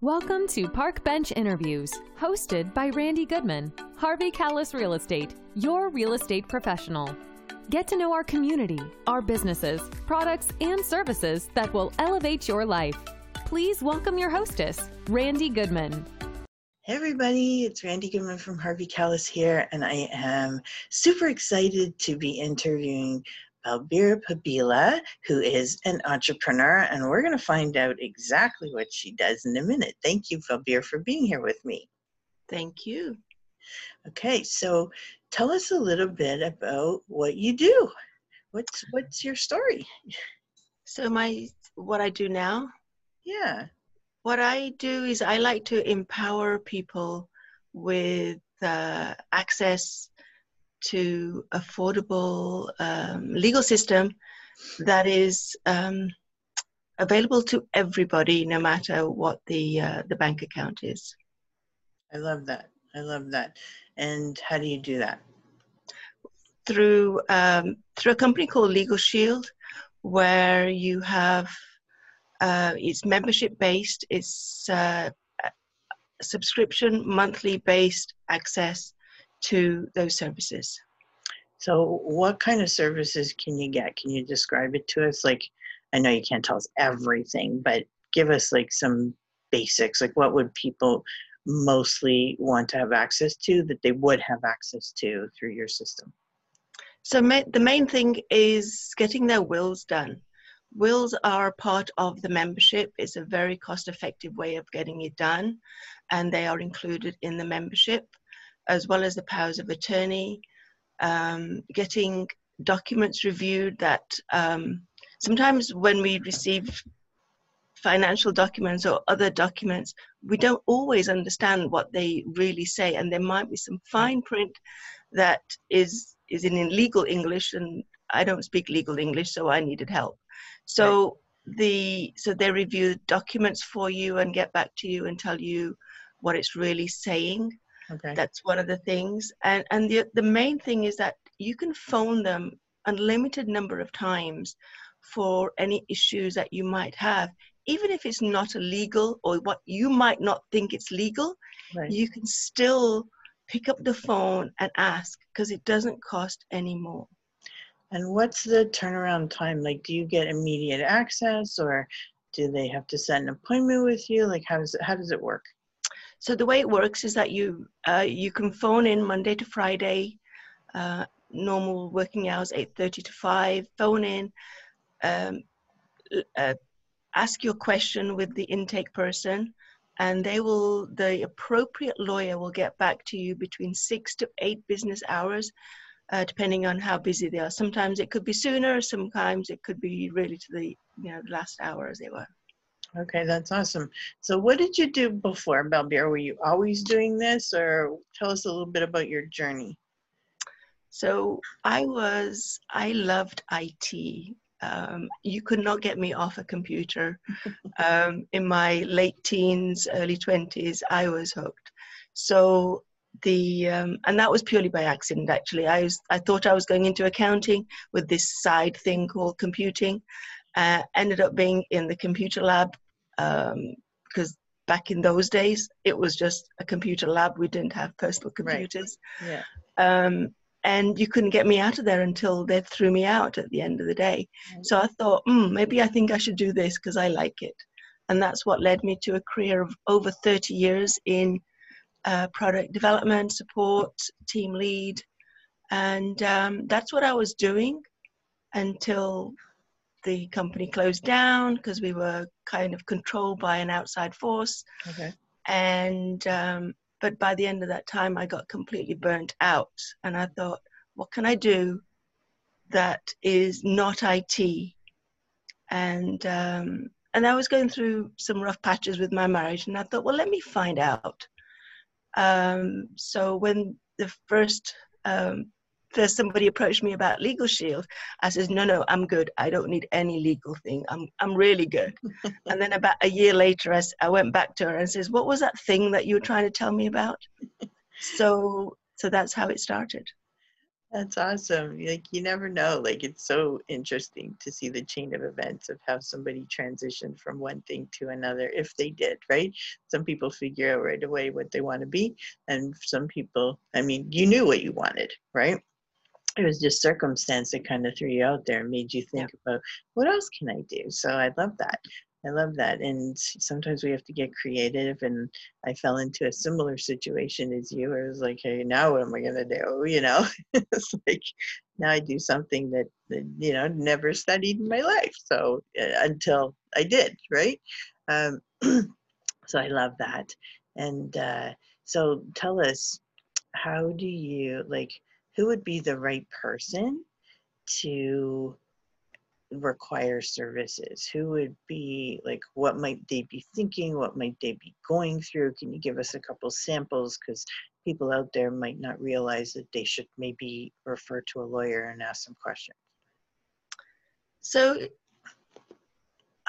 Welcome to Park Bench Interviews, hosted by Randy Goodman, Harvey Kalles Real Estate, your real estate professional. Get to know our community, our businesses, products, and services that will elevate your life. Please welcome your hostess, Randy Goodman. Hey everybody, it's Randy Goodman from Harvey Kalles here, and I am super excited to be interviewing Balbir Pabila, who is an entrepreneur, and we're going to find out exactly what she does in a minute. Thank you, Balbir, for being here with me. Thank you. Okay, so tell us a little bit about what you do. What's what's your story? So my what I do now? Yeah. What I do is I like to empower people with uh, access to affordable um, legal system that is um, available to everybody, no matter what the uh, the bank account is. I love that. I love that. And how do you do that? Through um, through a company called Legal Shield, where you have uh, it's membership based. It's uh, subscription monthly based access to those services. So, what kind of services can you get? Can you describe it to us? Like, I know you can't tell us everything, but give us like some basics. Like, what would people mostly want to have access to that they would have access to through your system? So, ma- the main thing is getting their wills done. Wills are part of the membership. It's a very cost effective way of getting it done, and they are included in the membership as well as the powers of attorney, um, getting documents reviewed that um, sometimes when we receive financial documents or other documents, we don't always understand what they really say, and there might be some fine print that is is in legal English, and I don't speak legal English, so I needed help. So right. the so they review documents for you and get back to you and tell you what it's really saying. Okay. That's one of the things. And and the the main thing is that you can phone them unlimited number of times for any issues that you might have. Even if it's not illegal or what you might not think it's legal, right. you can still pick up the phone and ask because it doesn't cost any more. And what's the turnaround time? Like, do you get immediate access or do they have to set an appointment with you? Like, how does it, how does it work? So the way it works is that you uh, you can phone in Monday to Friday, uh, normal working hours, eight thirty to five. Phone in, um, uh, ask your question with the intake person, and they will the appropriate lawyer will get back to you between six to eight business hours. Uh, depending on how busy they are. Sometimes it could be sooner, sometimes it could be really to the you know last hour as they were. Okay, that's awesome. So, what did you do before Balbir? Were you always doing this, or tell us a little bit about your journey? So, I was, I loved IT. Um, you could not get me off a computer. um, in my late teens, early 20s, I was hooked. So, the um, and that was purely by accident actually i was i thought i was going into accounting with this side thing called computing uh, ended up being in the computer lab because um, back in those days it was just a computer lab. We didn't have personal computers. Right. Yeah. Um, and you couldn't get me out of there until they threw me out at the end of the day. Mm-hmm. So I thought, mm, maybe I think I should do this because I like it. And that's what led me to a career of over 30 years in uh, product development, support, team lead. And um, that's what I was doing until the company closed down because we were kind of controlled by an outside force. Okay. And um, but by the end of that time, I got completely burnt out, and I thought, what can I do that is not IT? And um, and I was going through some rough patches with my marriage, and I thought, well, let me find out. Um, so when the first um, somebody approached me about legal shield i says no no i'm good i don't need any legal thing i'm i'm really good and then about a year later I, I went back to her and says what was that thing that you were trying to tell me about so so that's how it started That's awesome. Like you never know. Like it's so interesting to see the chain of events of how somebody transitioned from one thing to another if they did, right? Some people figure out right away what they want to be and some people, I mean, you knew what you wanted, right? It was just circumstance that kind of threw you out there and made you think yeah. about what else can I do? So I love that. I love that. And sometimes we have to get creative. And I fell into a similar situation as you. I was like, hey, now what am I going to do? You know, it's like now I do something that, that, you know, never studied in my life. So uh, until I did, right? Um, so I love that. And uh, so tell us, how do you, like, who would be the right person to require services? Who would be like, what might they be thinking? What might they be going through? Can you give us a couple samples? Because people out there might not realize that they should maybe refer to a lawyer and ask some questions. So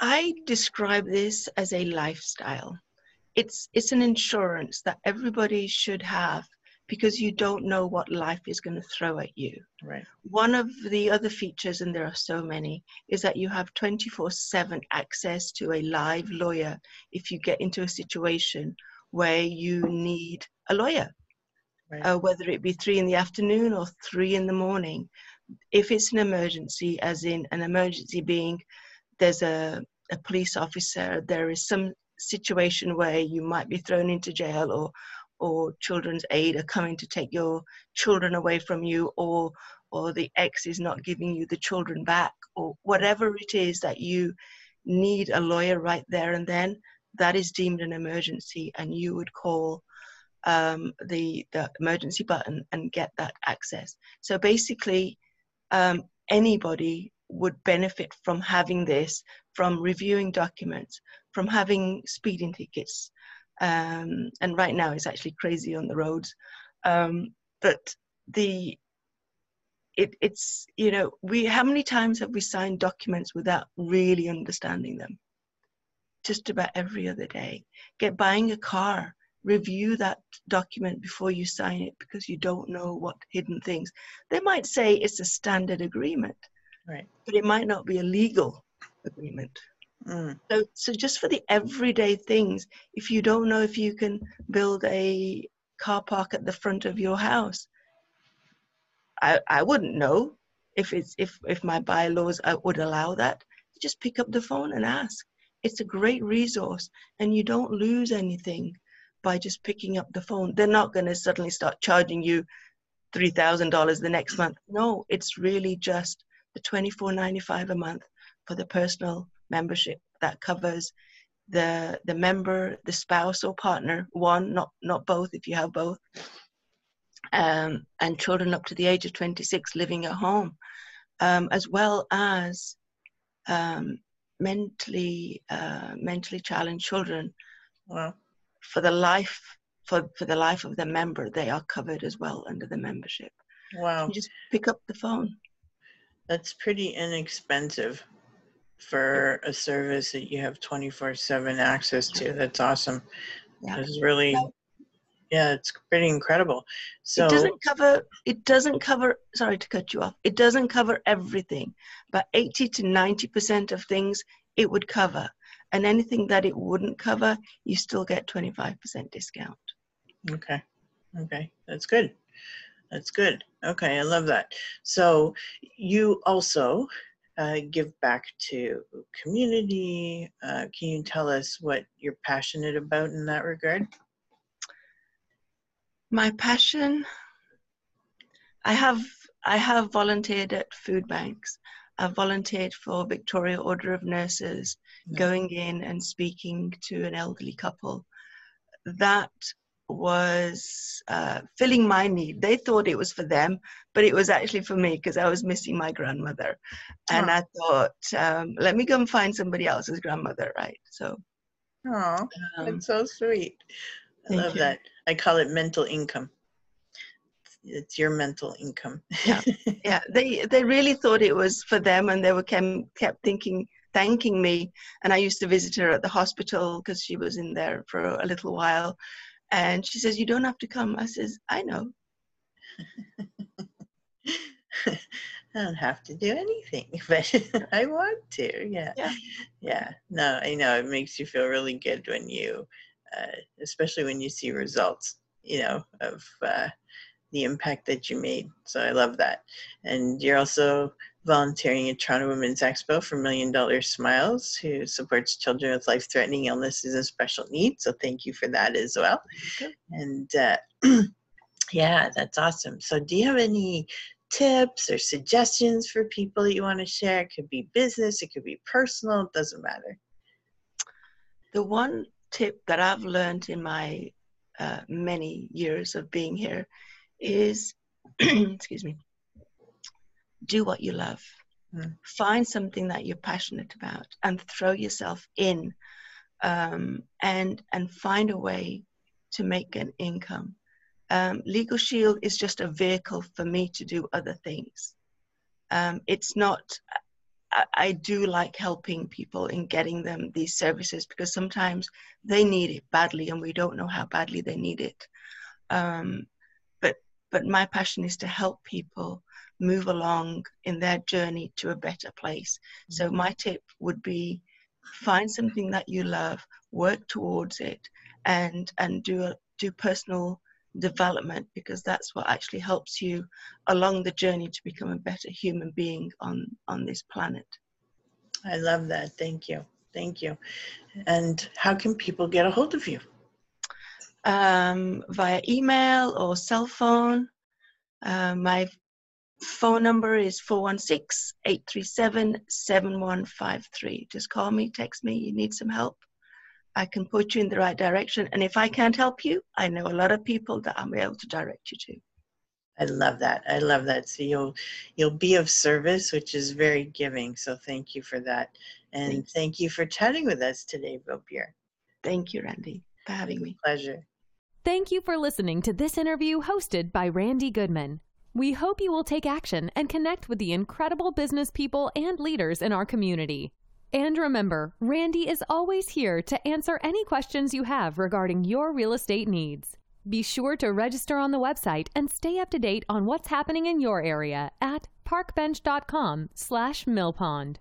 I describe this as a lifestyle. It's, it's an insurance that everybody should have because you don't know what life is going to throw at you. Right. One of the other features, and there are so many, is that you have 24 7 access to a live lawyer if you get into a situation where you need a lawyer, right. uh, whether it be three in the afternoon or three in the morning. If it's an emergency, as in an emergency being there's a, a police officer, there is some situation where you might be thrown into jail or or children's aid are coming to take your children away from you or or the ex is not giving you the children back or whatever it is that you need a lawyer right there and then that is deemed an emergency and you would call um, the the emergency button and get that access. So basically um, anybody would benefit from having this from reviewing documents from having speeding tickets um, and right now it's actually crazy on the roads. Um, but the it, it's you know we how many times have we signed documents without really understanding them? Just about every other day. Get buying a car, review that document before you sign it because you don't know what hidden things. They might say it's a standard agreement, right? But it might not be a legal agreement. Mm. So, so just for the everyday things, if you don't know if you can build a car park at the front of your house, I, I wouldn't know if it's if if my bylaws uh, would allow that. Just pick up the phone and ask. It's a great resource, and you don't lose anything by just picking up the phone. They're not going to suddenly start charging you three thousand dollars the next month. No, it's really just the twenty four ninety five a month for the personal membership that covers the the member, the spouse or partner, one, not not both if you have both, um, and children up to the age of 26 living at home, um, as well as um, mentally uh, mentally challenged children. Wow. For the life for, for the life of the member, they are covered as well under the membership. Wow. You just pick up the phone. That's pretty inexpensive for a service that you have 24 7 access to. That's awesome. Yeah. It's really, yeah, it's pretty incredible. So it doesn't cover, it doesn't cover, sorry to cut you off, it doesn't cover everything, but 80 to 90% of things it would cover. And anything that it wouldn't cover, you still get 25% discount. Okay. Okay. That's good. That's good. Okay. I love that. So you also uh, give back to community. Uh, can you tell us what you're passionate about in that regard? My passion, I have I have volunteered at food banks. I've volunteered for Victoria Order of Nurses, going in and speaking to an elderly couple. That was uh, filling my need. They thought it was for them, but it was actually for me because I was missing my grandmother. And I thought, um, let me go and find somebody else's grandmother, right? So. Oh, um, that's so sweet. I love you. that. I call it mental income. It's your mental income. yeah, yeah. They they really thought it was for them, and they were kept kept thinking, thanking me. And I used to visit her at the hospital because she was in there for a little while and she says, You don't have to come. I says, I know. I don't have to do anything, but I want to. Yeah. Yeah. Yeah. No, I know it makes you feel really good when you, uh, especially when you see results, you know, of uh, the impact that you made. So I love that. And you're also volunteering at Toronto Women's Expo for Million Dollar Smiles, who supports children with life threatening illnesses and special needs. So thank you for that as well. Okay. And uh, yeah, that's awesome. So, do you have any tips or suggestions for people that you want to share? It could be business, it could be personal, it doesn't matter. The one tip that I've learned in my uh, many years of being here is, excuse me, do what you love. Mm. Find something that you're passionate about and throw yourself in, um, and and find a way to make an income. Um, Legal Shield is just a vehicle for me to do other things. Um, it's not. I, I do like helping people in getting them these services because sometimes they need it badly and we don't know how badly they need it. Um, but my passion is to help people move along in their journey to a better place. Mm. So my tip would be find something that you love, work towards it, and and do a, do personal development because that's what actually helps you along the journey to become a better human being on on this planet. I love that. Thank you. Thank you. And how can people get a hold of you? Um, via email or cell phone. Uh, my phone number is 416-837-7153. Just call me, text me, you need some help. I can put you in the right direction. And if I can't help you, I know a lot of people that I'm able to direct you to. I love that. I love that. So you'll you'll be of service, which is very giving. So thank you for that. And Thanks. thank you for chatting with us today, Bill. Thank you, Randy, for having me. Pleasure. Thank you for listening to this interview hosted by Randy Goodman. We hope you will take action and connect with the incredible business people and leaders in our community. And remember, Randy is always here to answer any questions you have regarding your real estate needs. Be sure to register on the website and stay up to date on what's happening in your area at parkbench.com slash millpond.